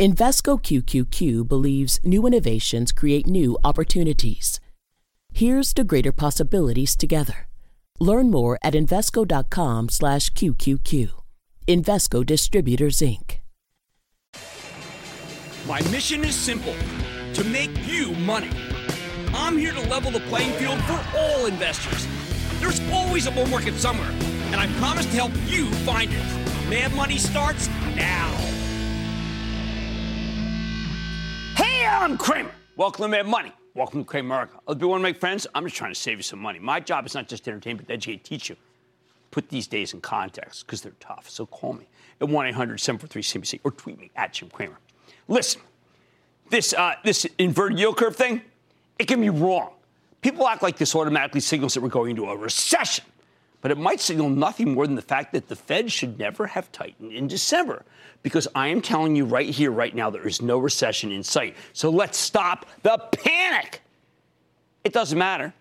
Invesco QQQ believes new innovations create new opportunities. Here's to greater possibilities together. Learn more at Invesco.com/QQQ. Invesco Distributors Inc. My mission is simple: to make you money. I'm here to level the playing field for all investors. There's always a bull market somewhere, and I promise to help you find it. Mad Money starts now. I'm Cramer. Welcome to Mad Money. Welcome to Cramerica. I'll be one to make friends. I'm just trying to save you some money. My job is not just to entertain, but to educate, teach you. Put these days in context because they're tough. So call me at 1 800 743 CNBC or tweet me at Jim Cramer. Listen, this, uh, this inverted yield curve thing, it can be wrong. People act like this automatically signals that we're going into a recession but it might signal nothing more than the fact that the Fed should never have tightened in December. Because I am telling you right here, right now, there is no recession in sight. So let's stop the panic. It doesn't matter,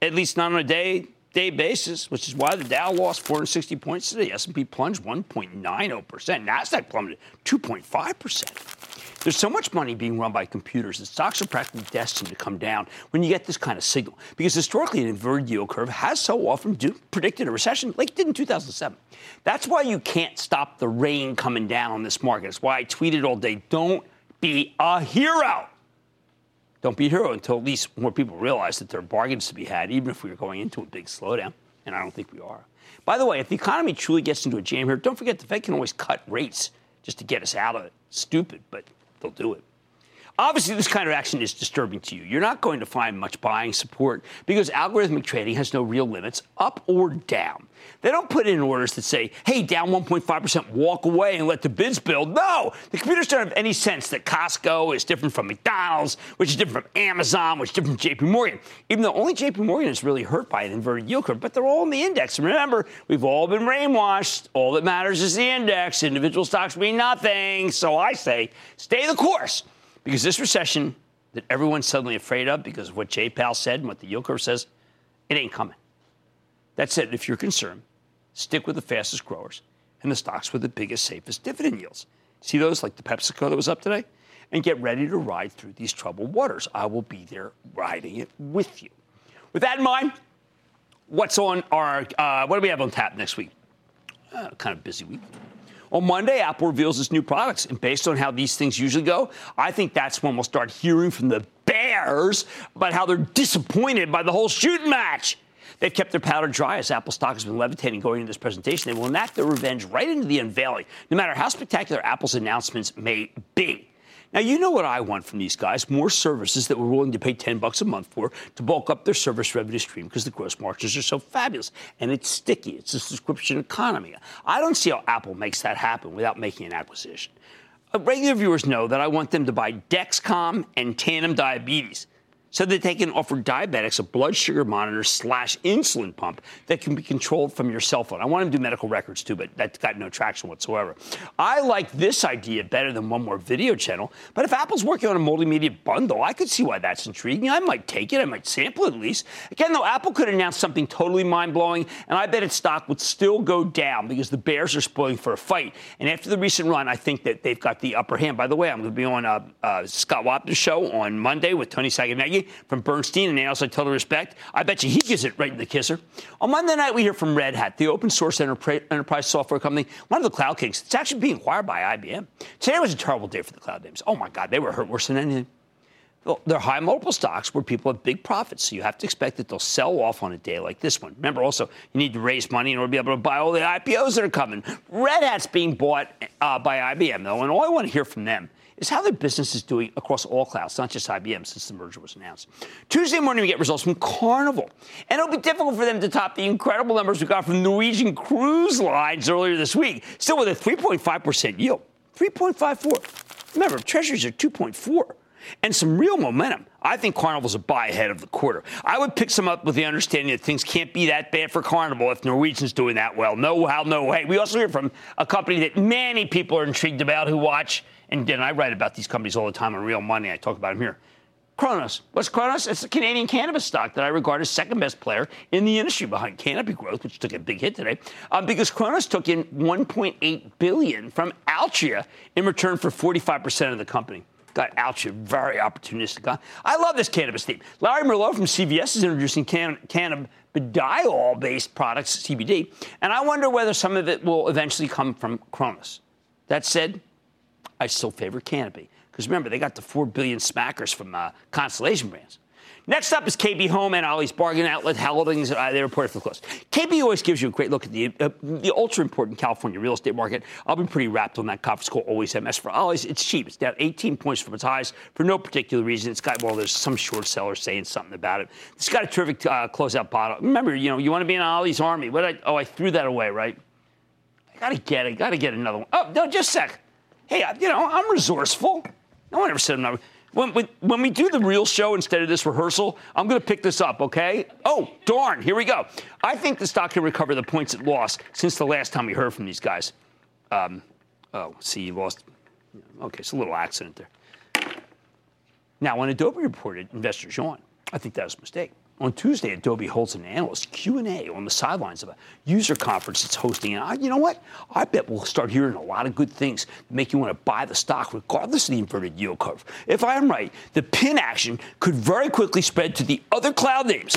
at least not on a day day basis, which is why the Dow lost 460 points today. S&P plunged 1.90%. Nasdaq plummeted 2.5%. There's so much money being run by computers that stocks are practically destined to come down when you get this kind of signal. Because historically, an inverted yield curve has so often do, predicted a recession, like it did in 2007. That's why you can't stop the rain coming down on this market. That's why I tweeted all day don't be a hero. Don't be a hero until at least more people realize that there are bargains to be had, even if we are going into a big slowdown. And I don't think we are. By the way, if the economy truly gets into a jam here, don't forget the Fed can always cut rates just to get us out of it. Stupid, but they'll do it. Obviously, this kind of action is disturbing to you. You're not going to find much buying support because algorithmic trading has no real limits, up or down. They don't put in orders that say, hey, down 1.5%, walk away and let the bids build. No, the computers don't have any sense that Costco is different from McDonald's, which is different from Amazon, which is different from JP Morgan. Even though only JP Morgan is really hurt by an inverted yield curve, but they're all in the index. And remember, we've all been brainwashed. All that matters is the index. Individual stocks mean nothing. So I say, stay the course. Because this recession that everyone's suddenly afraid of because of what Jay Powell said and what the yield curve says, it ain't coming. That said, if you're concerned, stick with the fastest growers and the stocks with the biggest, safest dividend yields. See those like the PepsiCo that was up today? And get ready to ride through these troubled waters. I will be there riding it with you. With that in mind, what's on our, uh, what do we have on tap next week? Uh, kind of busy week. On Monday, Apple reveals its new products. And based on how these things usually go, I think that's when we'll start hearing from the bears about how they're disappointed by the whole shooting match. They've kept their powder dry as Apple stock has been levitating going into this presentation. They will enact their revenge right into the unveiling, no matter how spectacular Apple's announcements may be. Now, you know what I want from these guys more services that we're willing to pay 10 bucks a month for to bulk up their service revenue stream because the gross margins are so fabulous. And it's sticky, it's a subscription economy. I don't see how Apple makes that happen without making an acquisition. Regular viewers know that I want them to buy Dexcom and Tandem Diabetes so that they can offer diabetics a blood sugar monitor slash insulin pump that can be controlled from your cell phone. I want them to do medical records too, but that's got no traction whatsoever. I like this idea better than one more video channel, but if Apple's working on a multimedia bundle, I could see why that's intriguing. I might take it, I might sample it at least. Again, though, Apple could announce something totally mind blowing, and I bet its stock would still go down because the bears are spoiling for a fight. And after the recent run, I think that they've got the upper hand. By the way, I'm going to be on uh, uh, Scott Wapner's show on Monday with Tony From Bernstein and they also Total Respect. I bet you he gives it right in the kisser. On Monday night, we hear from Red Hat, the open source enterprise software company, one of the cloud kings. It's actually being acquired by IBM. Today was a terrible day for the cloud names. Oh my God, they were hurt worse than anything. Well, they're high multiple stocks where people have big profits, so you have to expect that they'll sell off on a day like this one. Remember, also, you need to raise money in order to be able to buy all the IPOs that are coming. Red Hat's being bought uh, by IBM, though, and all I want to hear from them is how their business is doing across all clouds, not just IBM since the merger was announced. Tuesday morning, we get results from Carnival. And it'll be difficult for them to top the incredible numbers we got from Norwegian Cruise Lines earlier this week, still with a 3.5% yield. 3.54. Remember, treasuries are 2.4 and some real momentum. I think Carnival's a buy ahead of the quarter. I would pick some up with the understanding that things can't be that bad for Carnival if Norwegian's doing that well. No how, no way. We also hear from a company that many people are intrigued about who watch and, and I write about these companies all the time on Real Money. I talk about them here. Cronos. What's Cronos? It's a Canadian cannabis stock that I regard as second best player in the industry behind Canopy Growth, which took a big hit today, um, because Cronos took in 1.8 billion from Altria in return for 45% of the company. Got Altria very opportunistic. I love this cannabis theme. Larry Merlo from CVS is introducing can- cannabidiol-based products, CBD, and I wonder whether some of it will eventually come from Cronos. That said, I still favor Canopy. Because remember, they got the 4 billion smackers from uh, Constellation Brands. Next up is KB Home and Ollie's Bargain Outlet Holdings. Uh, they reported for the close. KB always gives you a great look at the uh, the ultra important California real estate market. I'll be pretty wrapped on that conference call. Always MS for Ollie's. It's cheap. It's down 18 points from its highs for no particular reason. It's got well, there's some short sellers saying something about it. It's got a terrific uh, closeout bottle. Remember, you know, you want to be in Ollie's army. What? I, oh, I threw that away, right? I gotta get it. Gotta get another one. Oh no, just a sec. Hey, you know, I'm resourceful. No one ever said I'm not. When, when, when, we do the real show instead of this rehearsal, I'm going to pick this up, okay? Oh, darn, here we go. I think the stock can recover the points it lost since the last time we heard from these guys. Um, oh, see, you lost. Okay, it's a little accident there. Now, when Adobe reported, investors yawned. I think that was a mistake. On Tuesday, Adobe holds an analyst Q&A on the sidelines of a user conference it's hosting. And I, you know what? I bet we'll start hearing a lot of good things that make you want to buy the stock regardless of the inverted yield curve. If I'm right, the pin action could very quickly spread to the other cloud names.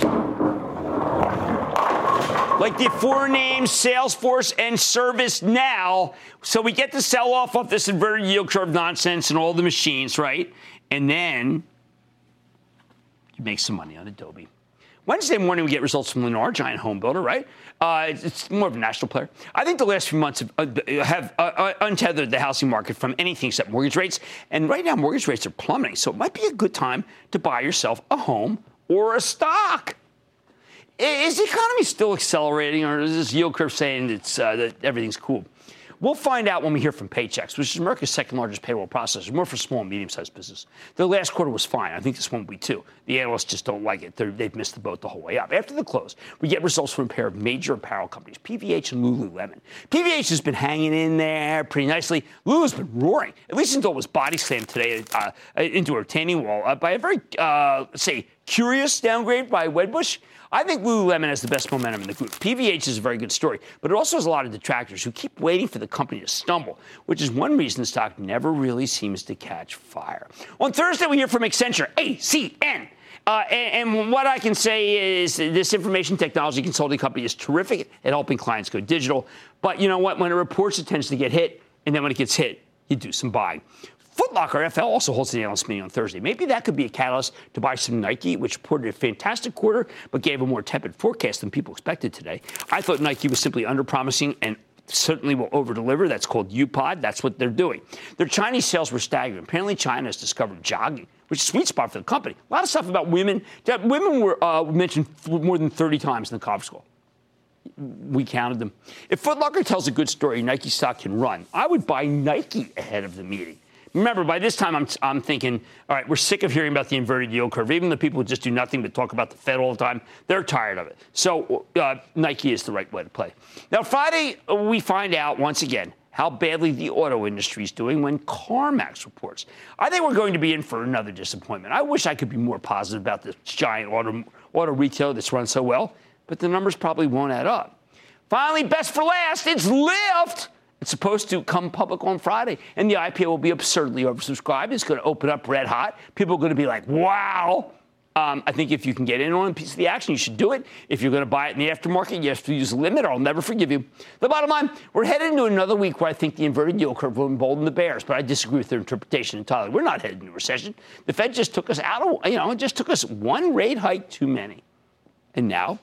Like the four names, Salesforce and ServiceNow. So we get to sell off of this inverted yield curve nonsense and all the machines, right? And then you make some money on Adobe. Wednesday morning, we get results from Lennar, giant home builder, right? Uh, it's more of a national player. I think the last few months have, uh, have uh, uh, untethered the housing market from anything except mortgage rates. And right now, mortgage rates are plummeting. So it might be a good time to buy yourself a home or a stock. Is the economy still accelerating, or is this yield curve saying it's, uh, that everything's cool? We'll find out when we hear from Paychex, which is America's second largest payroll processor, more for small and medium sized business. The last quarter was fine. I think this one will be too. The analysts just don't like it. they have missed the boat the whole way up. After the close, we get results from a pair of major apparel companies, PVH and Lululemon. PVH has been hanging in there pretty nicely. Lulu's been roaring, at least until it was body slammed today uh, into a retaining wall uh, by a very, uh, say, curious downgrade by Wedbush. I think Lululemon has the best momentum in the group. PVH is a very good story, but it also has a lot of detractors who keep waiting for the company to stumble, which is one reason the stock never really seems to catch fire. On Thursday, we hear from Accenture, ACN. Uh, and, and, what I can say is this information technology consulting company is terrific at helping clients go digital. But you know what? When it reports, it tends to get hit. And then when it gets hit, you do some buying. Footlocker FL also holds an analyst meeting on Thursday. Maybe that could be a catalyst to buy some Nike, which reported a fantastic quarter but gave a more tepid forecast than people expected today. I thought Nike was simply underpromising and certainly will overdeliver. That's called UPOD. That's what they're doing. Their Chinese sales were staggering. Apparently, China has discovered jogging, which is a sweet spot for the company. A lot of stuff about women. Women were uh, mentioned more than 30 times in the conference call. We counted them. If Footlocker tells a good story, Nike stock can run. I would buy Nike ahead of the meeting. Remember, by this time, I'm, I'm thinking, all right, we're sick of hearing about the inverted yield curve. Even the people who just do nothing but talk about the Fed all the time, they're tired of it. So uh, Nike is the right way to play. Now, Friday, we find out once again how badly the auto industry is doing when CarMax reports. I think we're going to be in for another disappointment. I wish I could be more positive about this giant auto, auto retailer that's run so well, but the numbers probably won't add up. Finally, best for last, it's Lyft. It's supposed to come public on Friday, and the IPO will be absurdly oversubscribed. It's going to open up red hot. People are going to be like, wow. Um, I think if you can get in on a piece of the action, you should do it. If you're going to buy it in the aftermarket, you have to use a limit, or I'll never forgive you. The bottom line, we're headed into another week where I think the inverted yield curve will embolden the bears, but I disagree with their interpretation entirely. We're not headed into recession. The Fed just took us out of, you know, it just took us one rate hike too many. And now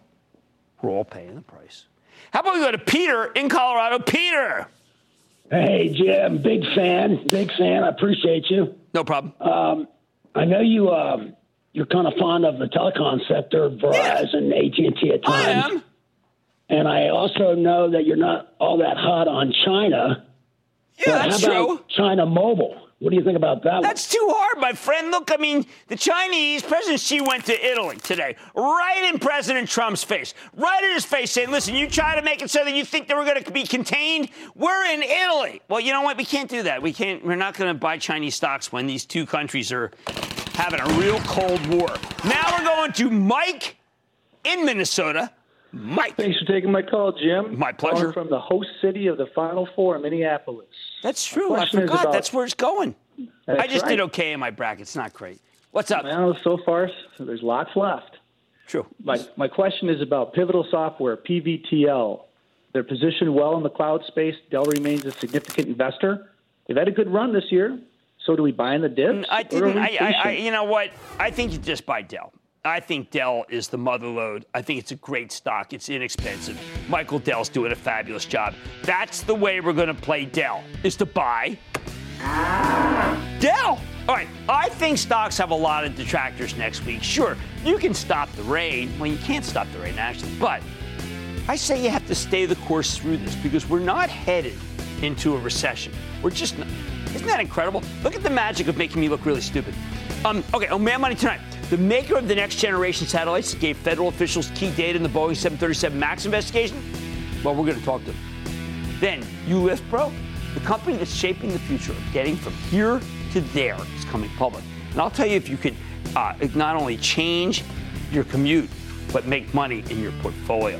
we're all paying the price. How about we go to Peter in Colorado? Peter! Hey, Jim, big fan, big fan. I appreciate you. No problem. Um, I know you. Um, you're kind of fond of the telecom sector, Verizon, yeah. AT and T at times. I am. And I also know that you're not all that hot on China. Yeah, that's true. China Mobile. What do you think about that? That's one? too hard, my friend. Look, I mean, the Chinese, President Xi went to Italy today, right in President Trump's face, right in his face, saying, listen, you try to make it so that you think that we're going to be contained. We're in Italy. Well, you know what? We can't do that. We can't, we're not going to buy Chinese stocks when these two countries are having a real Cold War. Now we're going to Mike in Minnesota. Mike. Thanks for taking my call, Jim. My pleasure. Calling from the host city of the Final Four, Minneapolis. That's true. I forgot. About, That's where it's going. I just right. did okay in my bracket. It's not great. What's up? Well, so far, there's lots left. True. My, my question is about Pivotal Software, PVTL. They're positioned well in the cloud space. Dell remains a significant investor. They've had a good run this year. So do we buy in the dips? Mm, I didn't. I, I, I, you know what? I think you just buy Dell. I think Dell is the mother lode. I think it's a great stock. It's inexpensive. Michael Dell's doing a fabulous job. That's the way we're going to play Dell, is to buy Dell. All right, I think stocks have a lot of detractors next week. Sure, you can stop the rain. Well, you can't stop the rain, actually. But I say you have to stay the course through this because we're not headed into a recession. We're just not. Isn't that incredible? Look at the magic of making me look really stupid. Um, okay, oh Mad Money tonight. The maker of the next generation satellites gave federal officials key data in the Boeing 737 MAX investigation. Well, we're going to talk to them. Then, ULiftPro, the company that's shaping the future of getting from here to there, is coming public. And I'll tell you if you could uh, not only change your commute, but make money in your portfolio.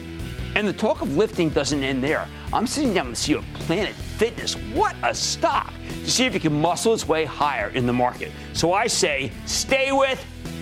And the talk of lifting doesn't end there. I'm sitting down with the CEO of Planet Fitness. What a stock! To see if it can muscle its way higher in the market. So I say, stay with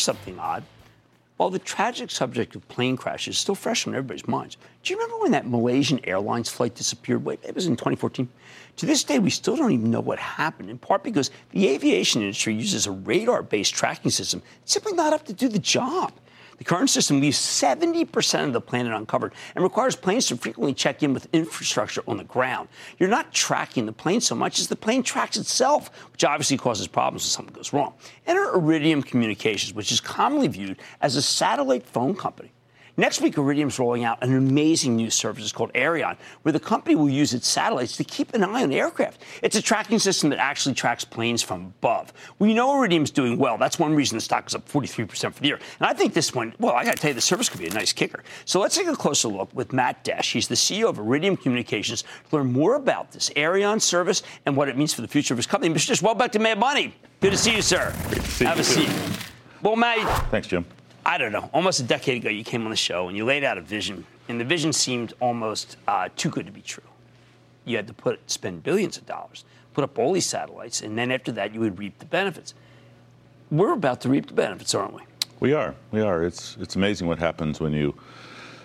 Here's something odd. While the tragic subject of plane crashes is still fresh on everybody's minds, do you remember when that Malaysian Airlines flight disappeared? Wait, it was in 2014. To this day, we still don't even know what happened, in part because the aviation industry uses a radar based tracking system. It's simply not up to do the job. The current system leaves 70% of the planet uncovered and requires planes to frequently check in with infrastructure on the ground. You're not tracking the plane so much as the plane tracks itself, which obviously causes problems if something goes wrong. Enter Iridium Communications, which is commonly viewed as a satellite phone company. Next week, Iridium's rolling out an amazing new service called Aireon, where the company will use its satellites to keep an eye on aircraft. It's a tracking system that actually tracks planes from above. We know Iridium's doing well. That's one reason the stock is up 43% for the year. And I think this one, well, I got to tell you, the service could be a nice kicker. So let's take a closer look with Matt Desch. He's the CEO of Iridium Communications to learn more about this Aireon service and what it means for the future of his company. Mr. Desch, welcome back to Mad Money. Good to see you, sir. Great to see Have you. a seat. Well, Matt. Thanks, Jim. I don't know, almost a decade ago, you came on the show and you laid out a vision, and the vision seemed almost uh, too good to be true. You had to put spend billions of dollars, put up all these satellites, and then after that, you would reap the benefits. We're about to reap the benefits, aren't we? We are. We are. It's it's amazing what happens when you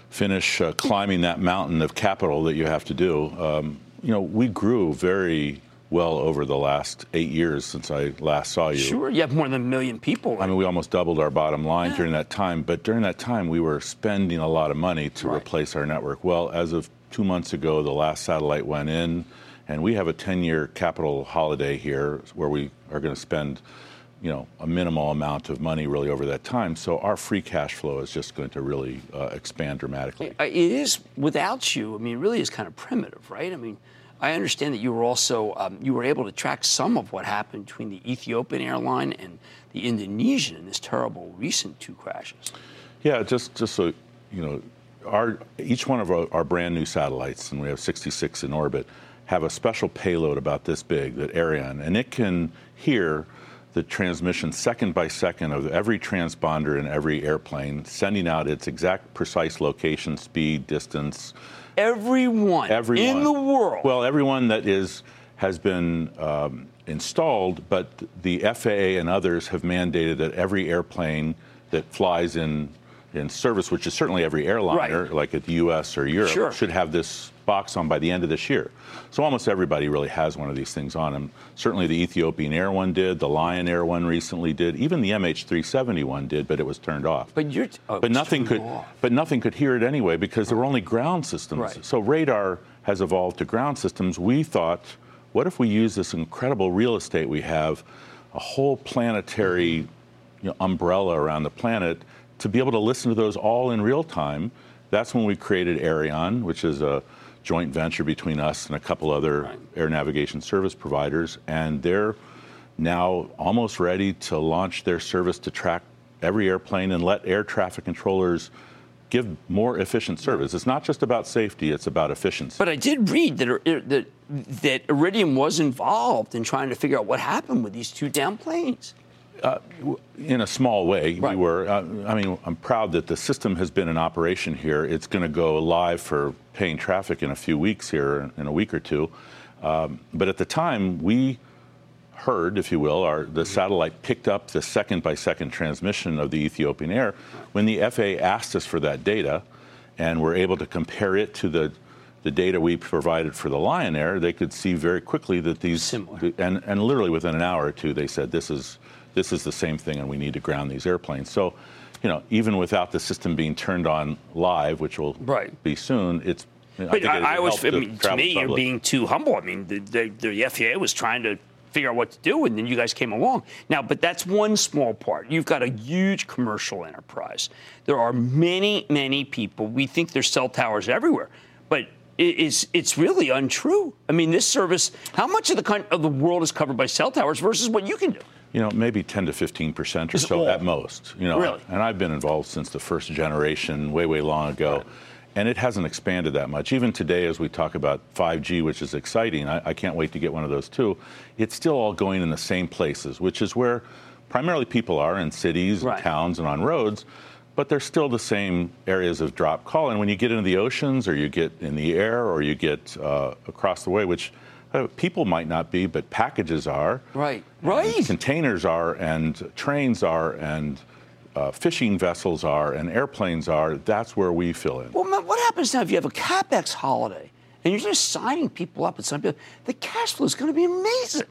finish uh, climbing that mountain of capital that you have to do. Um, you know, we grew very well over the last eight years since I last saw you. Sure, you have more than a million people. I mean, we almost doubled our bottom line yeah. during that time, but during that time, we were spending a lot of money to right. replace our network. Well, as of two months ago, the last satellite went in, and we have a 10 year capital holiday here where we are going to spend you know a minimal amount of money really over that time so our free cash flow is just going to really uh, expand dramatically it is without you i mean it really is kind of primitive right i mean I understand that you were also um, you were able to track some of what happened between the Ethiopian airline and the Indonesian in this terrible recent two crashes. Yeah, just just so you know, our each one of our, our brand new satellites, and we have 66 in orbit, have a special payload about this big, that Aireon, and it can hear the transmission second by second of every transponder in every airplane, sending out its exact precise location, speed, distance, everyone, everyone in the world. Well, everyone that is has been um, installed, but the FAA and others have mandated that every airplane that flies in in service, which is certainly every airliner, Right. like at the U.S. or Europe, Sure. should have this box on by the end of this year. So almost everybody really has one of these things on them. Certainly the Ethiopian Air one did, the Lion Air one recently did, even the MH370 one did, but it was turned off. but you're. oh, But nothing could, off. but nothing could hear it anyway because there were only ground systems. Right. So radar has evolved to ground systems. We thought, what if we use this incredible real estate we have, a whole planetary you know, umbrella around the planet, to be able to listen to those all in real time? That's when we created Aireon, which is a joint venture between us and a couple other air navigation service providers, and they're now almost ready to launch their service to track every airplane and let air traffic controllers give more efficient service. It's not just about safety, it's about efficiency. But I did read that, er, er, that that Iridium was involved in trying to figure out what happened with these two down planes. In a small way, Right. we were. Uh, I mean, I'm proud that the system has been in operation here. It's going to go live for paying traffic in a few weeks here, in a week or two. Um, but at the time, we heard, if you will, our, the satellite picked up the second by second transmission of the Ethiopian Air. When the FAA asked us for that data, and were able to compare it to the the data we provided for the Lion Air, they could see very quickly that these Similar. and and literally within an hour or two, they said this is this is the same thing, and we need to ground these airplanes. So, you know, even without the system being turned on live, which will Right. be soon, it's. But think I, I was, I mean, to me, you're being too humble. I mean, the, the, the FAA was trying to figure out what to do, and then you guys came along. Now, but that's one small part. You've got a huge commercial enterprise. There are many, many people. We think there's cell towers everywhere, but it- it's it's really untrue. I mean, this service. How much of the of the world is covered by cell towers versus what you can do? You know, maybe 10 to 15 percent or Is so all. at most. You know, Really? and I've been involved since the first generation, way, way long ago, and it hasn't expanded that much. Even today, as we talk about 5G, which is exciting, I, I can't wait to get one of those too. It's still all going in the same places, which is where primarily people are in cities, Right. and towns, and on roads. But they're still the same areas of drop call. And when you get into the oceans, or you get in the air, or you get uh, across the way, which people might not be, but packages are Right. Right. containers are, and trains are, and uh, fishing vessels are, and airplanes are. That's where we fill in. Well, what happens now if you have a capex holiday and you're just signing people up at something? The cash flow is going to be amazing.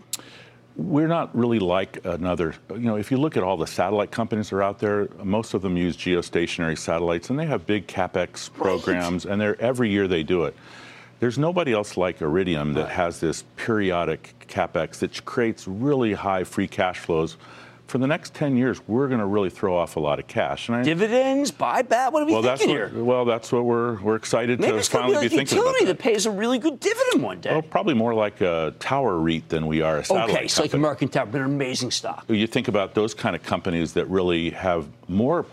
We're not really like another. You know, if you look at all the satellite companies that are out there, most of them use geostationary satellites, and they have big capex programs, and they're every year they do it. There's nobody else like Iridium that has this periodic capex that creates really high free cash flows. For the next 10 years, we're going to really throw off a lot of cash. And I, Dividends, buyback. What are we well, that's thinking what, here? well, that's what we're we're excited Maybe to it's finally be be like a thinking about. utility That. that pays a really good dividend one day. Well, probably more like a tower REIT than we are a satellite okay, so like. American Tower, but an amazing stock. you think about those kind of companies that really have more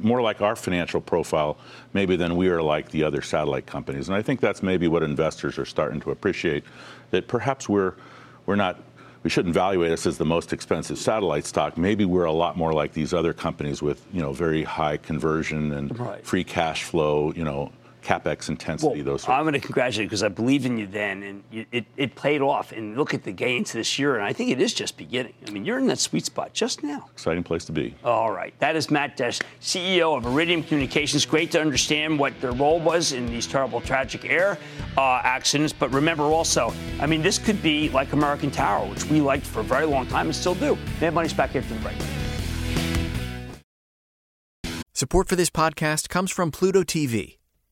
more like our financial profile maybe than we are like the other satellite companies and i think that's maybe what investors are starting to appreciate that perhaps we're we're not we shouldn't evaluate us as the most expensive satellite stock maybe we're a lot more like these other companies with you know very high conversion and Right. free cash flow you know capex intensity Well, those sorts I'm going to congratulate you because I believe in you then, and you, it, it paid off. And look at the gains this year, and I think it is just beginning. I mean, you're in that sweet spot just now. exciting place to be All right. That is Matt Desch, CEO of Iridium Communications. Great to understand what their role was in these terrible, tragic air uh, accidents. But remember also, I mean, this could be like American Tower, which we liked for a very long time and still do. Mad Money's back after the break. Support for this podcast comes from Pluto TV.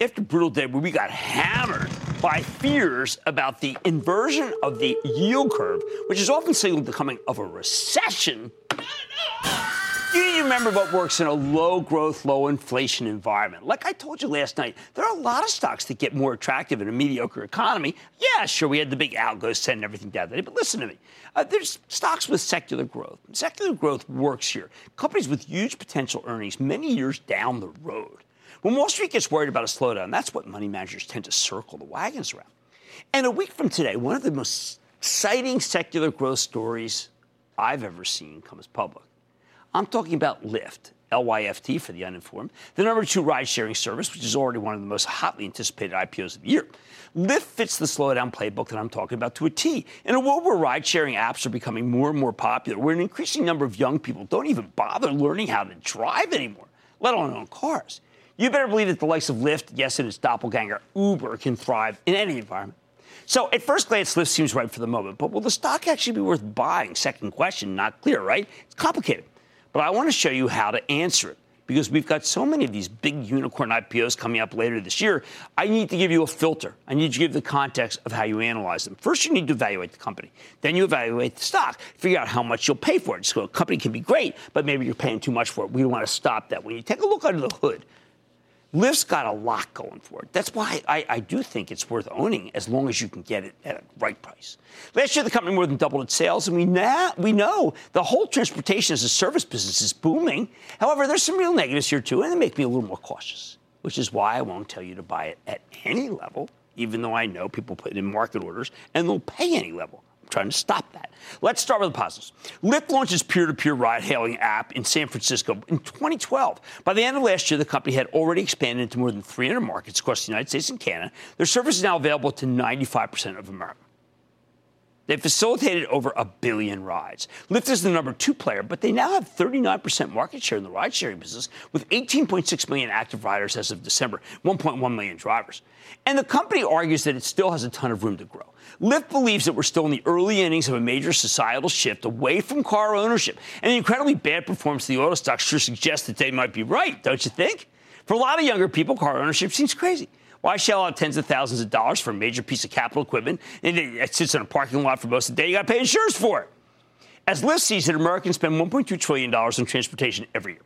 After brutal day where we got hammered by fears about the inversion of the yield curve, which is often signaled the coming of a recession. You need to remember what works in a low growth, low inflation environment. Like I told you last night, there are a lot of stocks that get more attractive in a mediocre economy. Yeah, sure, we had the big algos sending everything down there, but listen to me. Uh, there's stocks with secular growth. Secular growth works here. Companies with huge potential earnings many years down the road. When Wall Street gets worried about a slowdown, that's what money managers tend to circle the wagons around. And a week from today, one of the most exciting secular growth stories I've ever seen comes public. I'm talking about Lyft, LYFT for the uninformed, the number two ride sharing service, which is already one of the most hotly anticipated IPOs of the year. Lyft fits the slowdown playbook that I'm talking about to a T. In a world where ride sharing apps are becoming more and more popular, where an increasing number of young people don't even bother learning how to drive anymore, let alone own cars, you better believe that the likes of Lyft, yes, and its doppelganger Uber can thrive in any environment. So at first glance, Lyft seems right for the moment, but will the stock actually be worth buying? Second question, not clear, right? It's complicated. But I want to show you how to answer it because we've got so many of these big unicorn IPOs coming up later this year. I need to give you a filter. I need to give the context of how you analyze them. First, you need to evaluate the company. Then you evaluate the stock. Figure out how much you'll pay for it. So a company can be great, but maybe you're paying too much for it. We want to stop that. When you take a look under the hood, Lyft's got a lot going for it. That's why I, I, do think it's worth owning as long as you can get it at a right price. Last year, the company more than doubled its sales, and we, now, we know the whole transportation as a service business is booming. However, there's some real negatives here, too, and they make me a little more cautious, which is why I won't tell you to buy it at any level, even though I know people put in market orders and they'll pay any level trying to stop that. Let's start with the positives. Lyft launched its peer-to-peer ride-hailing app in San Francisco in 2012. By the end of last year, the company had already expanded into more than 300 markets across the United States and Canada. Their service is now available to 95% of America. They've facilitated over a billion rides. Lyft is the number two player, but they now have 39% market share in the ride sharing business with 18.6 million active riders as of December, 1.1 million drivers. And the company argues that it still has a ton of room to grow. Lyft believes that we're still in the early innings of a major societal shift away from car ownership. And the incredibly bad performance of the auto stock sure suggests that they might be right, don't you think? For a lot of younger people, car ownership seems crazy. Why shell out tens of thousands of dollars for a major piece of capital equipment and it sits in a parking lot for most of the day? You got to pay insurance for it. As Lyft sees it, Americans spend $1.2 trillion on transportation every year.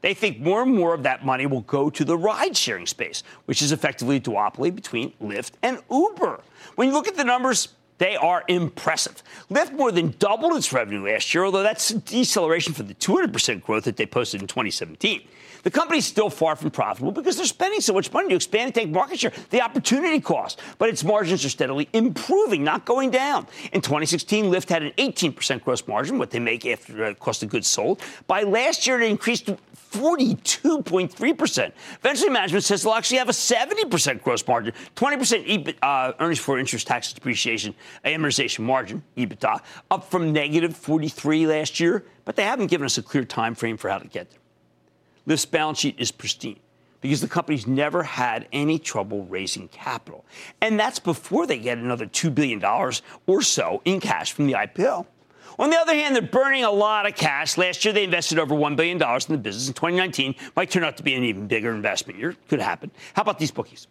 They think more and more of that money will go to the ride sharing space, which is effectively a duopoly between Lyft and Uber. When you look at the numbers, they are impressive. Lyft more than doubled its revenue last year, although that's a deceleration from the 200% growth that they posted in 2017. The company's still far from profitable because they're spending so much money to expand and take market share, the opportunity cost. But its margins are steadily improving, not going down. In 2016, Lyft had an 18% gross margin, what they make after uh, cost of goods sold. By last year, it increased to 42.3%. Eventually, management says they'll actually have a 70% gross margin, 20% EBIT, uh, earnings for interest, taxes, depreciation, amortization margin, EBITDA, up from negative 43 last year. But they haven't given us a clear time frame for how to get there. This balance sheet is pristine because the company's never had any trouble raising capital. And that's before they get another $2 billion or so in cash from the IPO. On the other hand, they're burning a lot of cash. Last year, they invested over $1 billion in the business. In 2019, might turn out to be an even bigger investment year. Could happen. How about these bookies?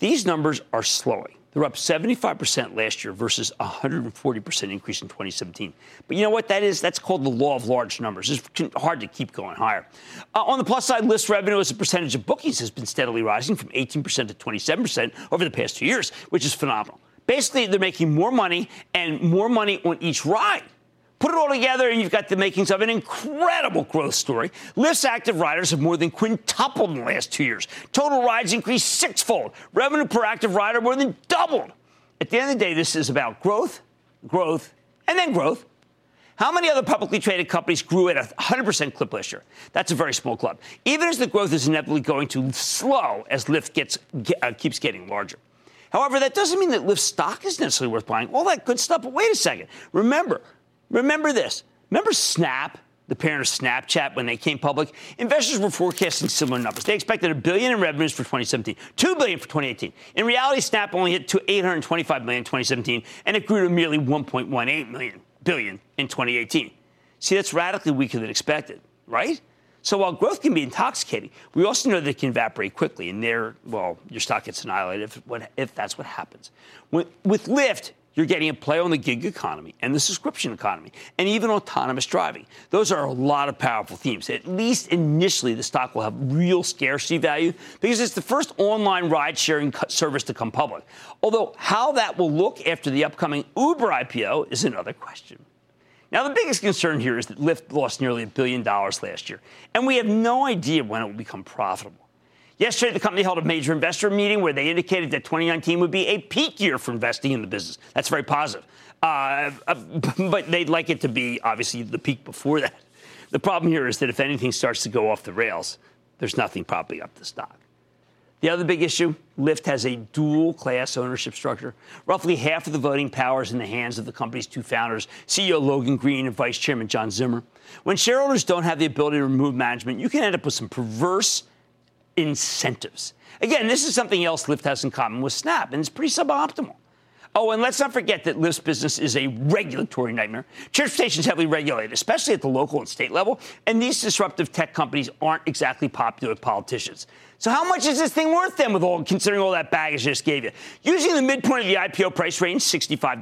These numbers are slowing. They're up 75% last year versus 140% increase in 2017. But you know what that is? That's called the law of large numbers. It's hard to keep going higher. Uh, on the plus side, list revenue as a percentage of bookings has been steadily rising from 18% to 27% over the past two years, which is phenomenal. Basically, they're making more money and more money on each ride. Put it all together, and you've got the makings of an incredible growth story. Lyft's active riders have more than quintupled in the last two years. Total rides increased sixfold. Revenue per active rider more than doubled. At the end of the day, this is about growth, growth, and then growth. How many other publicly traded companies grew at a 100% clip last year? That's a very small club. Even as the growth is inevitably going to slow as Lyft gets, uh, keeps getting larger. However, that doesn't mean that Lyft stock is necessarily worth buying. All that good stuff. But wait a second. Remember, Remember this. Remember Snap, the parent of Snapchat, when they came public? Investors were forecasting similar numbers. They expected a billion in revenues for 2017, two billion for 2018. In reality, Snap only hit to 825 million in 2017, and it grew to merely 1.18 million billion in 2018. See, that's radically weaker than expected, right? So while growth can be intoxicating, we also know that it can evaporate quickly, and there, well, your stock gets annihilated if, if that's what happens. With, with Lyft, you're getting a play on the gig economy and the subscription economy and even autonomous driving. Those are a lot of powerful themes. At least initially, the stock will have real scarcity value because it's the first online ride sharing service to come public. Although, how that will look after the upcoming Uber IPO is another question. Now, the biggest concern here is that Lyft lost nearly a billion dollars last year, and we have no idea when it will become profitable. Yesterday, the company held a major investor meeting where they indicated that 2019 would be a peak year for investing in the business. That's very positive. Uh, uh, but they'd like it to be, obviously, the peak before that. The problem here is that if anything starts to go off the rails, there's nothing propping up the stock. The other big issue Lyft has a dual class ownership structure. Roughly half of the voting power is in the hands of the company's two founders, CEO Logan Green and Vice Chairman John Zimmer. When shareholders don't have the ability to remove management, you can end up with some perverse incentives. Again, this is something else Lyft has in common with Snap, and it's pretty suboptimal. Oh, and let's not forget that Lyft's business is a regulatory nightmare. Transportation is heavily regulated, especially at the local and state level, and these disruptive tech companies aren't exactly popular with politicians. So how much is this thing worth then with all considering all that baggage I just gave you? Using the midpoint of the IPO price range, $65,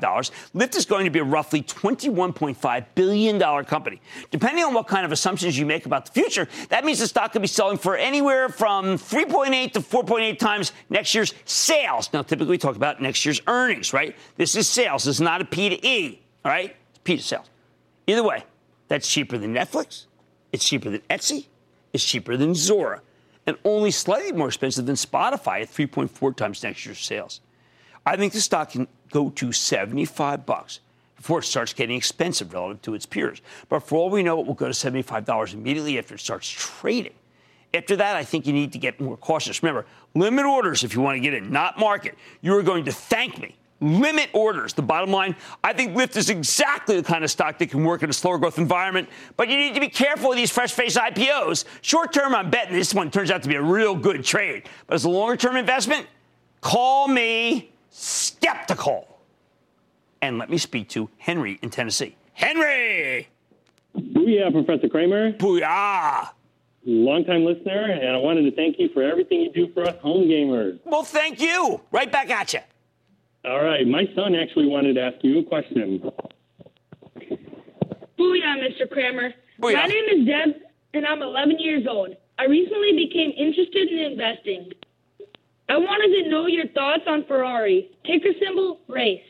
Lyft is going to be a roughly $21.5 billion company. Depending on what kind of assumptions you make about the future, that means the stock could be selling for anywhere from 3.8 to 4.8 times next year's sales. Now, typically we talk about next year's earnings, right? This is sales. This is not a P to E, all right? It's P to sales. Either way, that's cheaper than Netflix. It's cheaper than Etsy. It's cheaper than Zuora and only slightly more expensive than Spotify at 3.4 times next year's sales. I think the stock can go to 75 bucks before it starts getting expensive relative to its peers. But for all we know, it will go to $75 immediately after it starts trading. After that, I think you need to get more cautious. Remember, limit orders if you want to get in, not market. You are going to thank me limit orders. The bottom line, I think Lyft is exactly the kind of stock that can work in a slower growth environment, but you need to be careful with these fresh face IPOs. Short term, I'm betting this one turns out to be a real good trade. But as a longer term investment, call me skeptical. And let me speak to Henry in Tennessee. Henry! Booyah, Professor Cramer. Booyah! Longtime listener, and I wanted to thank you for everything you do for us home gamers. Well, thank you. Right back at you. All right. My son actually wanted to ask you a question. Booyah, Mr. Cramer. Booyah. My name is Deb, and I'm 11 years old. I recently became interested in investing. I wanted to know your thoughts on Ferrari. Ticker symbol race.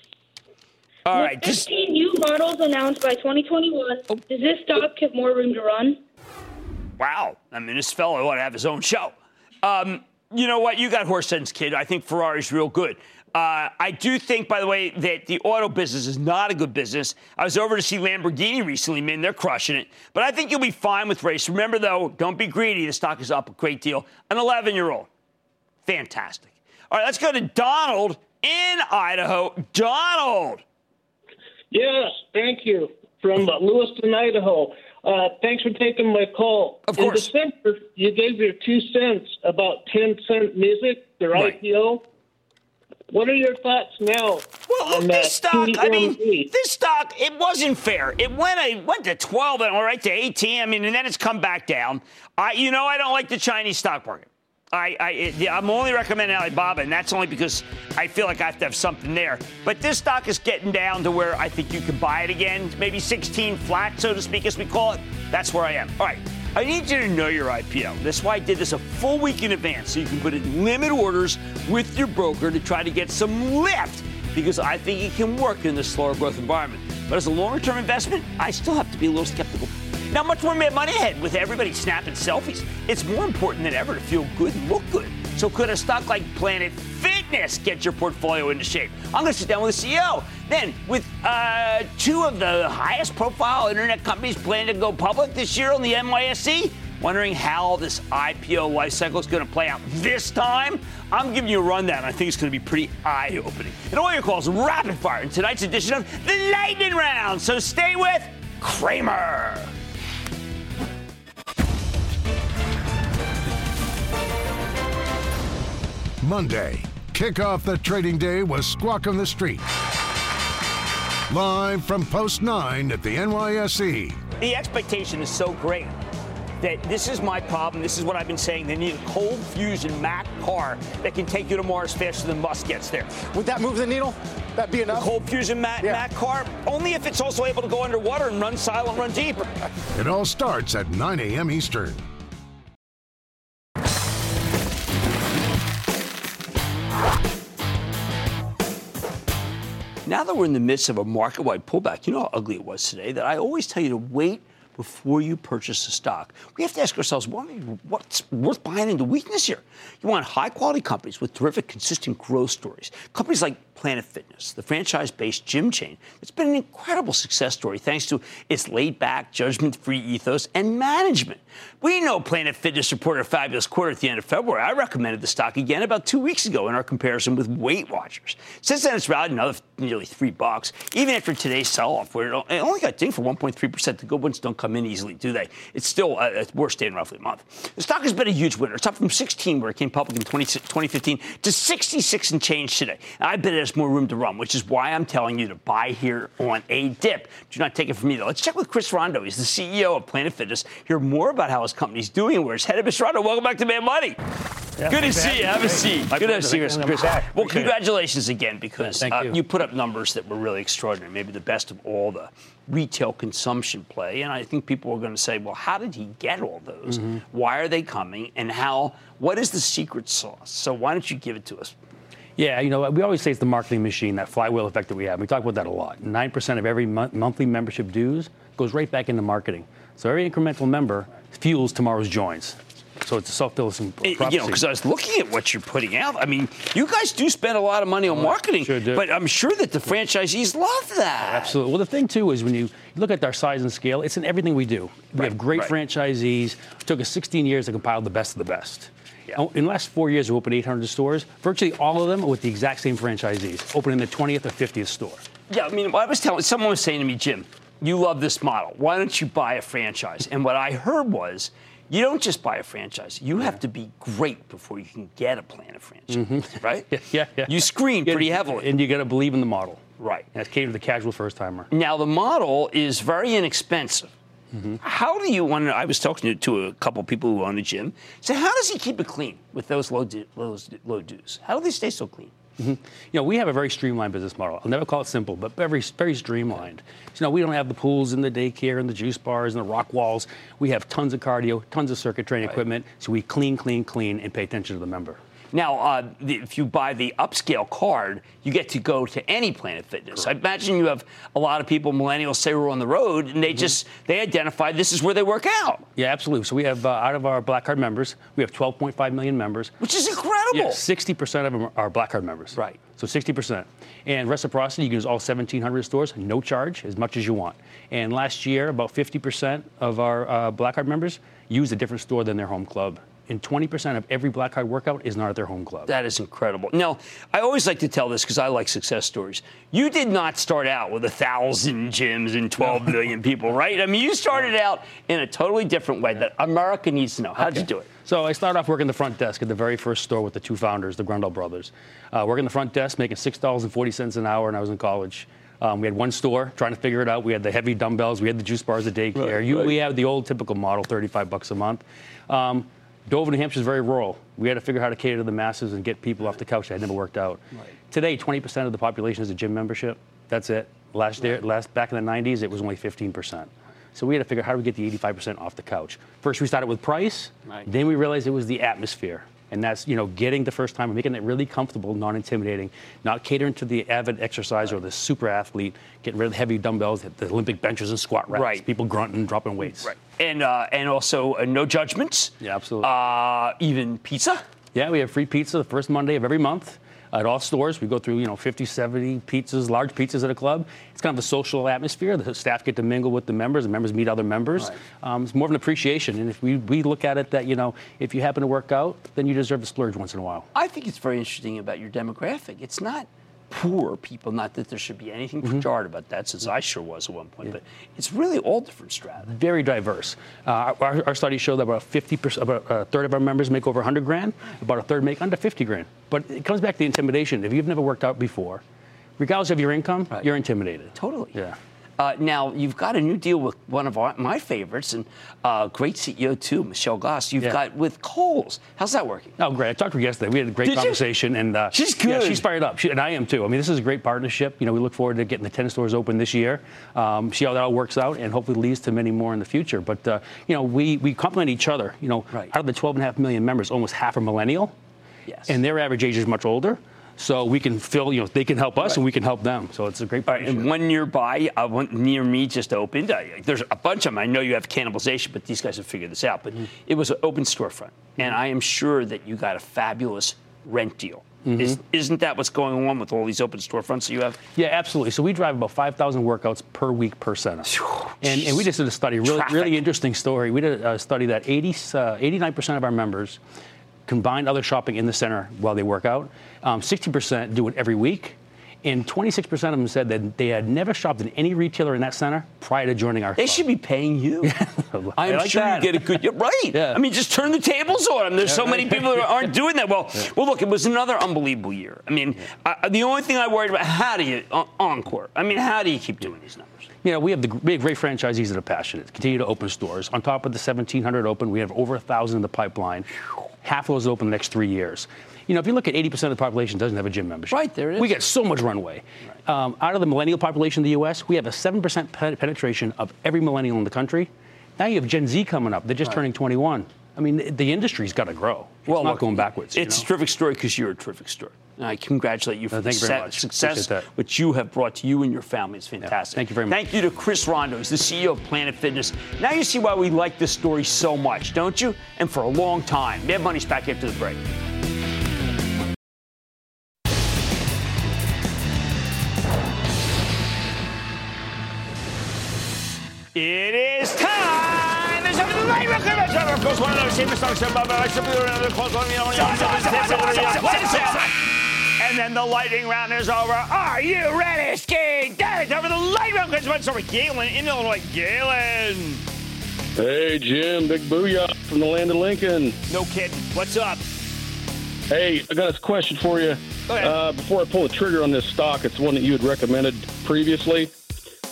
All With right, just 15 new models announced by 2021, Oh. does this stock have more room to run? wow. I mean, this fellow ought to have his own show. Um, you know what? You got horse sense, kid. I think Ferrari's real good. Uh, I do think, by the way, that the auto business is not a good business. I was over to see Lamborghini recently, man. They're crushing it. But I think you'll be fine with race. Remember, though, don't be greedy. The stock is up a great deal. An 11 year old. Fantastic. All right, let's go to Donald in Idaho. Donald. Yes, thank you. From Lewiston, Idaho. Uh, thanks for taking my call. Of course. In December, you gave your two cents about 10 Cent Music, their Right. IPO. What are your thoughts now? Well, look, this that stock. I mean, this stock. It wasn't fair. It went. It went to 12 and all right to 18. I mean, and then it's come back down. I, you know, I don't like the Chinese stock market. I, I, I'm only recommending Alibaba, and that's only because I feel like I have to have something there. But this stock is getting down to where I think you can buy it again, maybe 16 flat, so to speak, as we call it. That's where I am. All right. I need you to know your IPO. That's why I did this a full week in advance, so you can put in limit orders with your broker to try to get some lift, because I think it can work in this slower growth environment. But as a longer term investment, I still have to be a little skeptical. Now, much more Mad Money ahead with everybody snapping selfies. It's more important than ever to feel good and look good. So, could a stock like Planet Fitness get your portfolio into shape? I'm going to sit down with the CEO. Then, with uh, two of the highest profile internet companies planning to go public this year on the NYSE, wondering how this IPO life cycle is going to play out this time, I'm giving you a rundown. I think it's going to be pretty eye opening. And all your calls rapid fire in tonight's edition of the Lightning Round. So, stay with Cramer. Monday, kick off the trading day with Squawk on the Street. Live from Post 9 at the NYSE. The expectation is so great that this is my problem. This is what I've been saying. They need a cold fusion Mac car that can take you to Mars faster than Musk gets there. Would that move the needle? That'd be enough. The cold fusion Mac, yeah. Mac car, only if it's also able to go underwater and run silent, run deep. It all starts at 9 a.m. Eastern. Now that we're in the midst of a market wide pullback, you know how ugly it was today, that I always tell you to wait before you purchase a stock. We have to ask ourselves what's worth buying into weakness here? You want high quality companies with terrific, consistent growth stories. Companies like Planet Fitness, the franchise based gym chain. It's been an incredible success story thanks to its laid back, judgment free ethos and management. We know Planet Fitness reported a fabulous quarter at the end of February. I recommended the stock again about two weeks ago in our comparison with Weight Watchers. Since then, it's rallied another nearly three bucks, even after today's sell off, where it only got dinged for 1.3%. The good ones don't come in easily, do they? It's still uh, worst day in roughly a month. The stock has been a huge winner. It's up from 16, where it came public in 20, 2015, to 66 and change today. I bet it more room to run, which is why I'm telling you to buy here on a dip. Do not take it from me, though. Let's check with Chris Rondeau. He's the CEO of Planet Fitness. Hear more about how his company's doing and where it's headed. Mr. Rondeau, welcome back to Mad Money. Yeah, Good to see you. Have a seat. Good to see you, Chris. Well, congratulations again because uh, you. you put up numbers that were really extraordinary, maybe the best of all the retail consumption play. And I think people are going to say, well, how did he get all those? Mm-hmm. Why are they coming? And how? What is the secret sauce? So why don't you give it to us? Yeah, you know, we always say it's the marketing machine, that flywheel effect that we have. We talk about that a lot. 9% of every monthly membership dues goes right back into marketing. So every incremental member fuels tomorrow's joins. So it's a self-fulfilling prophecy. You know, because I was looking at what you're putting out. I mean, you guys do spend a lot of money on marketing, sure but I'm sure that the franchisees love that. Absolutely. Well, the thing too is when you look at our size and scale, it's in everything we do. We right, have great right. franchisees. It took us 16 years to compile the best of the best. Yeah. In the last four years, we opened 800 stores. Virtually all of them are with the exact same franchisees, opening the 20th or 50th store. Yeah, I mean, I was telling someone was saying to me, Jim, you love this model. Why don't you buy a franchise? And what I heard was, you don't just buy a franchise. You yeah. have to be great before you can get a Planet franchise, mm-hmm. right? yeah, yeah, yeah. You screen pretty heavily. And you got to believe in the model. Right. And that's catered to the casual first timer. Now, the model is very inexpensive. Mm-hmm. How do you want to? I was talking to, a couple people who own a gym. So, how does he keep it clean with those low, low, low dues? How do they stay so clean? Mm-hmm. You know, we have a very streamlined business model. I'll never call it simple, but very, very streamlined. So, you know, we don't have the pools and the daycare and the juice bars and the rock walls. We have tons of cardio, tons of circuit training right. equipment. So we clean, clean, clean, and pay attention to the member. Now, uh, the, if you buy the upscale card, you get to go to any Planet Fitness. Correct. I imagine you have a lot of people, millennials, say we're on the road, and they mm-hmm. just they identify this is where they work out. Yeah, absolutely. So we have uh, out of our Black Card members, we have 12.5 million members, which is incredible. Yeah, 60% of them are Black Card members. Right. So 60%. And reciprocity, you can use all 1,700 stores, no charge, as much as you want. And last year, about 50% of our uh, Black Card members used a different store than their home club and 20% of every Black Card workout is not at their home club. That is incredible. Now, I always like to tell this because I like success stories. You did not start out with a thousand gyms and 12 million people, right? I mean, you started out in a totally different way that America needs to know. How did okay. you do it? So I started off working the front desk at the very first store with the two founders, the Grondahl brothers. Uh, working the front desk, making $6.40 an hour, and I was in college. Um, we had one store trying to figure it out. We had the heavy dumbbells. We had the juice bars, the daycare. Right, you, right. We had the old typical model, 35 bucks a month. Um, Dover, New Hampshire is very rural. We had to figure out how to cater to the masses and get people off the couch. That had never worked out. Right. Today, 20% of the population has a gym membership. That's it. Last year, last back in the 90s, it was only 15%. So we had to figure out how do we get the 85% off the couch. First, we started with price. Right. Then we realized it was the atmosphere. And that's, you know, getting the first time, making it really comfortable, non-intimidating, not catering to the avid exerciser right. or the super athlete, getting rid of the heavy dumbbells, the Olympic benches and squat racks, right. people grunting, dropping weights. Right. And, uh, and also uh, no judgments. Yeah, absolutely. Uh, even pizza. Yeah, we have free pizza the first Monday of every month at all stores. We go through, you know, 50, 70 pizzas, large pizzas at a club. It's kind of a social atmosphere. The staff get to mingle with the members, the members meet other members. Right. Um, it's more of an appreciation. And if we, we look at it that, you know, if you happen to work out, then you deserve to splurge once in a while. I think it's very interesting about your demographic. It's not poor people. Not that there should be anything mm-hmm. pejorative about that, since I sure was at one point. Yeah. But it's really all different strata. Very diverse. Uh, our, our, studies show that about 50 percent, about a third of our members make over 100 grand. About a third make under 50 grand. But it comes back to the intimidation. If you've never worked out before, regardless of your income, right. you're intimidated. Totally. Yeah. Uh, now you've got a new deal with one of our, my favorites and uh, great CEO too, Michelle Gass. You've Yeah. got with Kohl's. How's that working? Oh, great! I talked to her yesterday. We had a great Did you? conversation, and uh, She's Yeah, good. she's fired up, she, and I am too. I mean, this is a great partnership. You know, we look forward to getting the ten stores open this year. Um, see how that all works out, and hopefully leads to many more in the future. But uh, you know, we we complement each other. You know, out of the 12 and a half million members, almost half are millennial, Yes. and their average age is much older. So we can fill. You know, they can help us, and we can help them. So it's a great partnership. And one nearby, uh, one near me just opened. Uh, there's a bunch of them. I know you have cannibalization, but these guys have figured this out. But it was an open storefront, and I am sure that you got a fabulous rent deal. Is, isn't that what's going on with all these open storefronts that you have? Yeah, absolutely. So we drive about 5,000 workouts per week per center. And, and we just did a study, really, Traffic. really interesting story. We did a study that 80, uh, 89% of our members combine other shopping in the center while they work out. Um, 60% do it every week. And 26% of them said that they had never shopped in any retailer in that center prior to joining our They club. should be paying you. I I'm like sure that. you get a good. You're right. Yeah. I mean, just turn the tables on them. There's Yeah, so many people that aren't doing that. Well, well, look, it was another unbelievable year. I mean, uh, the only thing I worried about, how do you uh, encore? I mean, how do you keep doing these numbers? You know, we have the we have great franchisees that are passionate. Continue to open stores. On top of the 1,700 open, we have over a thousand in the pipeline. Half of those open in the next three years. You know, if you look at 80% of the population doesn't have a gym membership. Right, there it is. We get so much runway. Um, out of the millennial population in the U.S., we have a 7% pen- penetration of every millennial in the country. Now you have Gen Z coming up. They're just Right. turning 21. I mean, the, industry's got to grow. It's not look, going backwards. you It's know? a terrific story because you're a terrific story. And I congratulate you for Uh, the you very success- much. success that. which you have brought to you and your family. It's fantastic. thank you very much. Thank you to Chris Rondeau, who's the CEO of Planet Fitness. Now you see why we like this story so much, don't you? And for a long time. Mad Money's back after the break. It is time. It's over the light record. Of course, one of those famous songs. you know, And then the lightning round is over. Are you ready, Ski? It's over the lightning round. It's over Galen in Illinois. Galen. Hey, Jim, big booyah from the land of Lincoln. No kidding. What's up? Hey, I got a question for you. Go ahead. Uh, before I pull the trigger on this stock, it's one that you had recommended previously.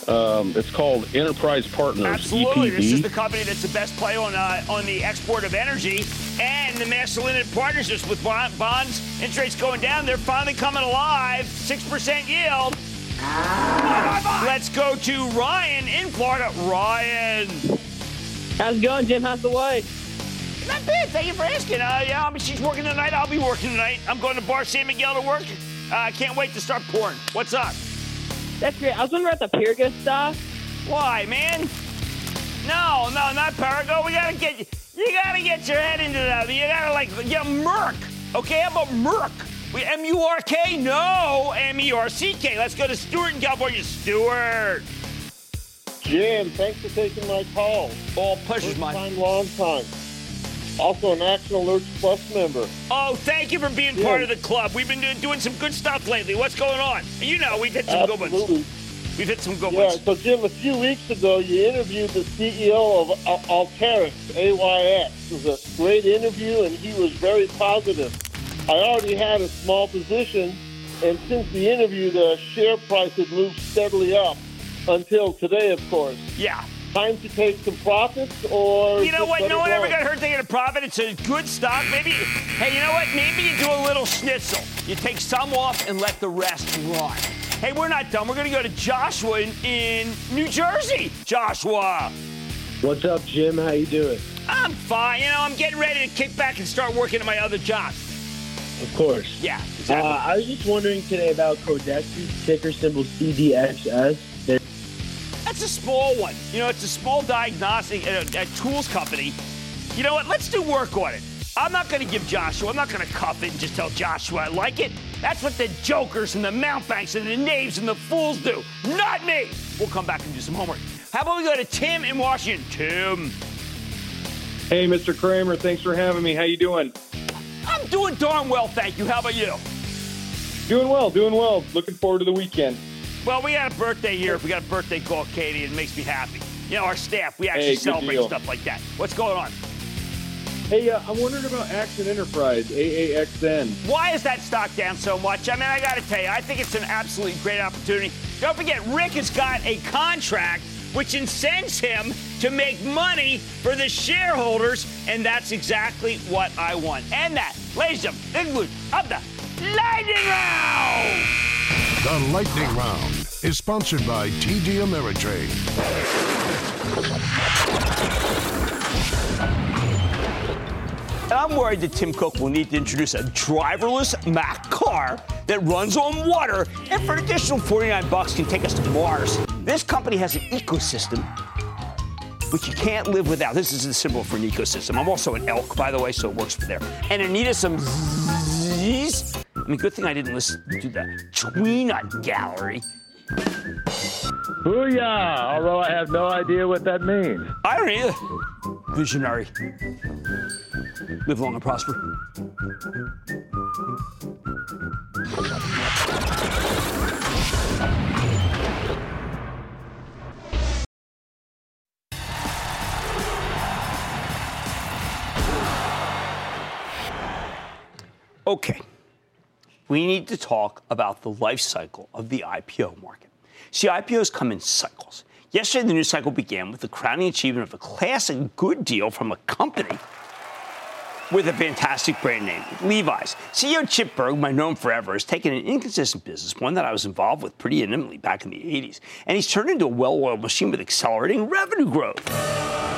Um, it's called Enterprise Partners. Absolutely. EPD. This is the company that's the best play on uh, on the export of energy and the master partnerships with bond, bonds. Interest rates going down. They're finally coming alive. 6% yield. Let's go to Ryan in Florida. Ryan. How's it going, Jim? How's the wife? Not bad. Thank you for asking. Uh, yeah, I mean, she's working tonight. I'll be working tonight. I'm going to Bar San Miguel to work. Uh, I can't wait to start pouring. What's up? That's great. I was wondering about the Pirga stuff. Why, man? No, no, not Parago. We gotta get you gotta get your head into that. You gotta like yeah, Merck. Okay, how about Merck? We M U R K? No, M E R C K. Let's go to Stewart in California. Stewart. Jim, thanks for taking my call. All pleasure's First mine. Time, long time. Also an Action Alerts Plus member. Oh, thank you for being Yeah. part of the club. We've been doing, some good stuff lately. What's going on? You know, we've hit some good Absolutely. ones. We've hit some good Yeah, ones. so Jim, a few weeks ago, you interviewed the CEO of Al- Alteryx, AYX. It was a great interview, and he was very positive. I already had a small position, and since the interview, the share price had moved steadily up until today, of course. Yeah. Time to take some profits, or You know what? No one ever got hurt taking a profit. It's a good stock. Maybe, hey, you know what? Maybe you do a little schnitzel. You take some off and let the rest run. Hey, we're not done. We're going to go to Joshua in, in New Jersey. Joshua. What's up, Jim? How you doing? I'm fine. You know, I'm getting ready to kick back and start working at my other job. Of course. Yeah, Uh, exactly. I was just wondering today about Codexis, ticker symbol CDXS. They're- That's a small one. You know, it's a small diagnostic uh, uh, tools company. You know what? Let's do work on it. I'm not going to give Joshua, I'm not going to cuff it and just tell Joshua I like it. That's what the jokers and the mountebanks and the knaves and the fools do. Not me. We'll come back and do some homework. How about we go to Tim in Washington? Tim. Hey, Mr. Cramer, thanks for having me. How you doing? I'm doing darn well, thank you. How about you? Doing well, doing well. Looking forward to the weekend. Well, we had a birthday here. If we got a birthday call, Katie, it makes me happy. You know, our staff, we actually Hey, celebrate deal. stuff like that. What's going on? Hey, uh, I'm wondering about Axon Enterprise, AAXN. Why is that stock down so much? I mean, I got to tell you, I think it's an absolutely great opportunity. Don't forget, Rick has got a contract which incents him to make money for the shareholders, and that's exactly what I want. And that, ladies and gentlemen, of the Lightning Round! The Lightning Round is sponsored by TD Ameritrade. I'm worried that Tim Cook will need to introduce a driverless Mac car that runs on water and for an additional 49 bucks can take us to Mars. This company has an ecosystem which you can't live without. This is the symbol for an ecosystem. I'm also an elk, by the way, so it works for there. And Anita some. I mean, good thing I didn't listen to the Tweenut Gallery. Booyah! Although I have no idea what that means. I don't either. Visionary. Live long and prosper. Okay. We need to talk about the life cycle of the IPO market. See, IPOs come in cycles. Yesterday, the news cycle began with the crowning achievement of a classic good deal from a company with a fantastic brand name, Levi's. CEO Chip my known forever, has taken an inconsistent business, one that I was involved with pretty intimately back in the 80s, and he's turned into a well-oiled machine with accelerating revenue growth.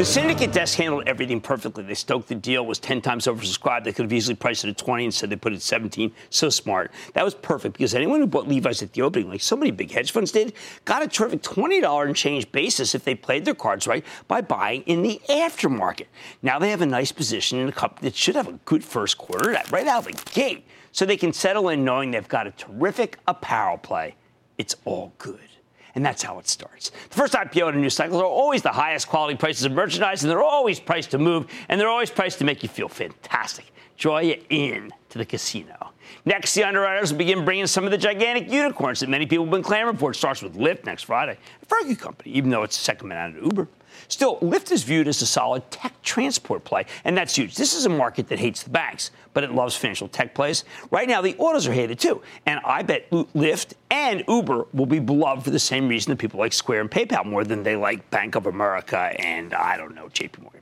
The syndicate desk handled everything perfectly. They stoked the deal was 10 times oversubscribed. They could have easily priced it at 20 and said they put it at 17. So smart. That was perfect because anyone who bought Levi's at the opening, like so many big hedge funds did, got a terrific $20 and change basis if they played their cards right by buying in the aftermarket. Now they have a nice position in a company that should have a good first quarter right out of the gate so they can settle in knowing they've got a terrific apparel play. It's all good. And that's how it starts. The first IPO in a new cycle are always the highest quality prices of merchandise, and they're always priced to move, and they're always priced to make you feel fantastic. Draw you in to the casino. Next, the underwriters will begin bringing some of the gigantic unicorns that many people have been clamoring for. It starts with Lyft next Friday, a good company, even though it's second man out of Uber. Still, Lyft is viewed as a solid tech transport play, and that's huge. This is a market that hates the banks, but it loves financial tech plays. Right now, the autos are hated too, and I bet Lyft and Uber will be beloved for the same reason that people like Square and PayPal more than they like Bank of America and, I don't know, JP Morgan.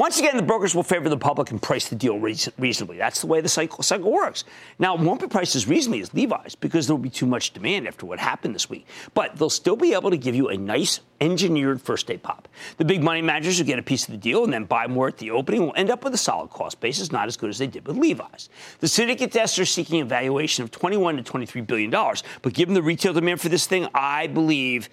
Once again, the brokers will favor the public and price the deal reasonably. That's the way the cycle, cycle works. Now, it won't be priced as reasonably as Levi's because there will be too much demand after what happened this week. But they'll still be able to give you a nice engineered first day pop. The big money managers who get a piece of the deal and then buy more at the opening will end up with a solid cost basis, not as good as they did with Levi's. The syndicate desks are seeking a valuation of 21 to 23 billion dollars, but given the retail demand for this thing, I believe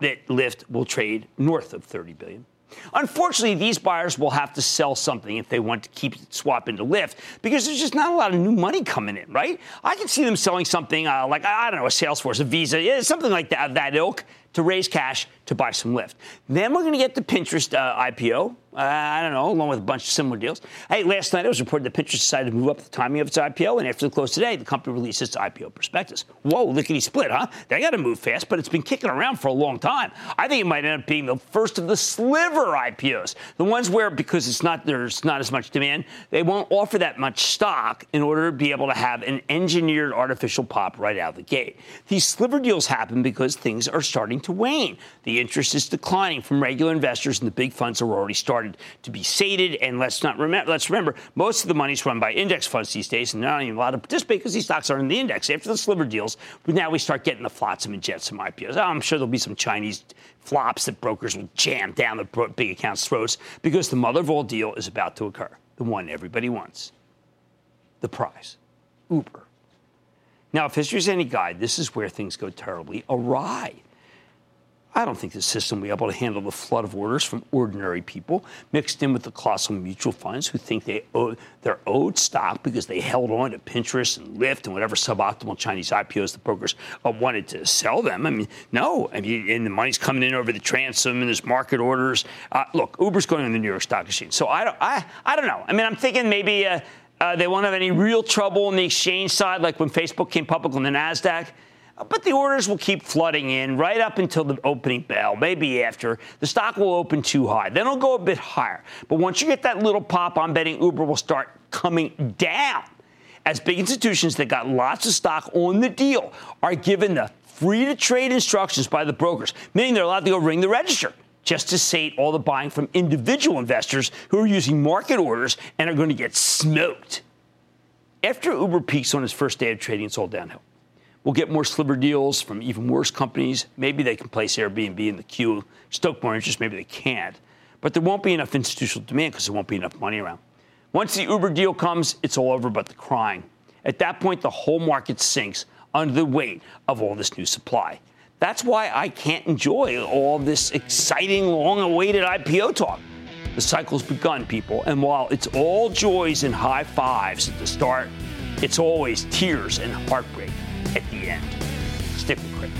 that Lyft will trade north of 30 billion. Unfortunately, these buyers will have to sell something if they want to keep swap into Lyft because there's just not a lot of new money coming in, right? I can see them selling something uh, like, I don't know, a Salesforce, a Visa, something like that, that ilk to raise cash to buy some Lyft. Then we're going to get the Pinterest uh, IPO. Uh, I don't know, along with a bunch of similar deals. Hey, last night it was reported that Pinterest decided to move up the timing of its IPO, and after the close today, the company released its IPO prospectus. Whoa, lickety split, huh? They got to move fast, but it's been kicking around for a long time. I think it might end up being the first of the sliver IPOs, the ones where because it's not there's not as much demand, they won't offer that much stock in order to be able to have an engineered artificial pop right out of the gate. These sliver deals happen because things are starting to wane. The interest is declining from regular investors, and the big funds are already started to be sated. And let's not remember, let's remember, most of the money is run by index funds these days, and they're not even allowed to participate because these stocks are in the index. After the sliver deals, but now we start getting the flotsam and jetsam IPOs. Oh, I'm sure there'll be some Chinese flops that brokers will jam down the big accounts' throats because the mother of all deal is about to occur, the one everybody wants, the prize, Uber. Now, if history is any guide, this is where things go terribly awry. I don't think the system will be able to handle the flood of orders from ordinary people, mixed in with the colossal mutual funds who think they owe, they're owed stock because they held on to Pinterest and Lyft and whatever suboptimal Chinese IPOs the brokers uh, wanted to sell them. I mean, no. I mean, and the money's coming in over the transom and there's market orders. Uh, look, Uber's going on the New York Stock Exchange, so I don't, I, I don't know. I mean, I'm thinking maybe uh, uh, they won't have any real trouble on the exchange side, like when Facebook came public on the Nasdaq. Uh, but the orders will keep flooding in right up until the opening bell, maybe after. The stock will open too high. Then it'll go a bit higher. But once you get that little pop, I'm betting Uber will start coming down as big institutions that got lots of stock on the deal are given the free to trade instructions by the brokers, meaning they're allowed to go ring the register just to sate all the buying from individual investors who are using market orders and are going to get smoked. After Uber peaks on its first day of trading, it's all downhill. We'll get more sliver deals from even worse companies. Maybe they can place Airbnb in the queue, stoke more interest. Maybe they can't. But there won't be enough institutional demand because there won't be enough money around. Once the Uber deal comes, it's all over but the crying. At that point, the whole market sinks under the weight of all this new supply. That's why I can't enjoy all this exciting, long awaited IPO talk. The cycle's begun, people, and while it's all joys and high fives at the start, it's always tears and heartbreak at the end. Stick with Craig.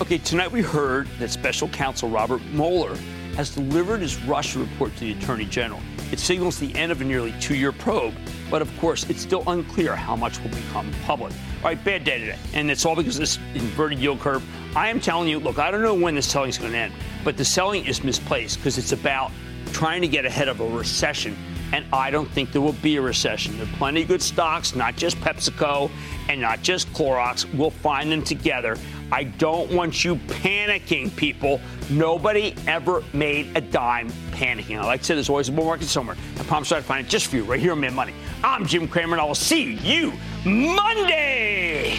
Okay, tonight we heard that special counsel Robert Mueller has delivered his Russia report to the Attorney General. It signals the end of a nearly two year probe, but of course, it's still unclear how much will become public. All right, bad day today, and it's all because of this inverted yield curve. I am telling you, look, I don't know when this selling is going to end, but the selling is misplaced because it's about trying to get ahead of a recession. And I don't think there will be a recession. There are plenty of good stocks, not just PepsiCo and not just Clorox. We'll find them together. I don't want you panicking, people. Nobody ever made a dime panicking. I like to say there's always a bull market somewhere. I promise I'll find it just for you right here on Mad Money. I'm Jim Cramer, and I will see you Monday.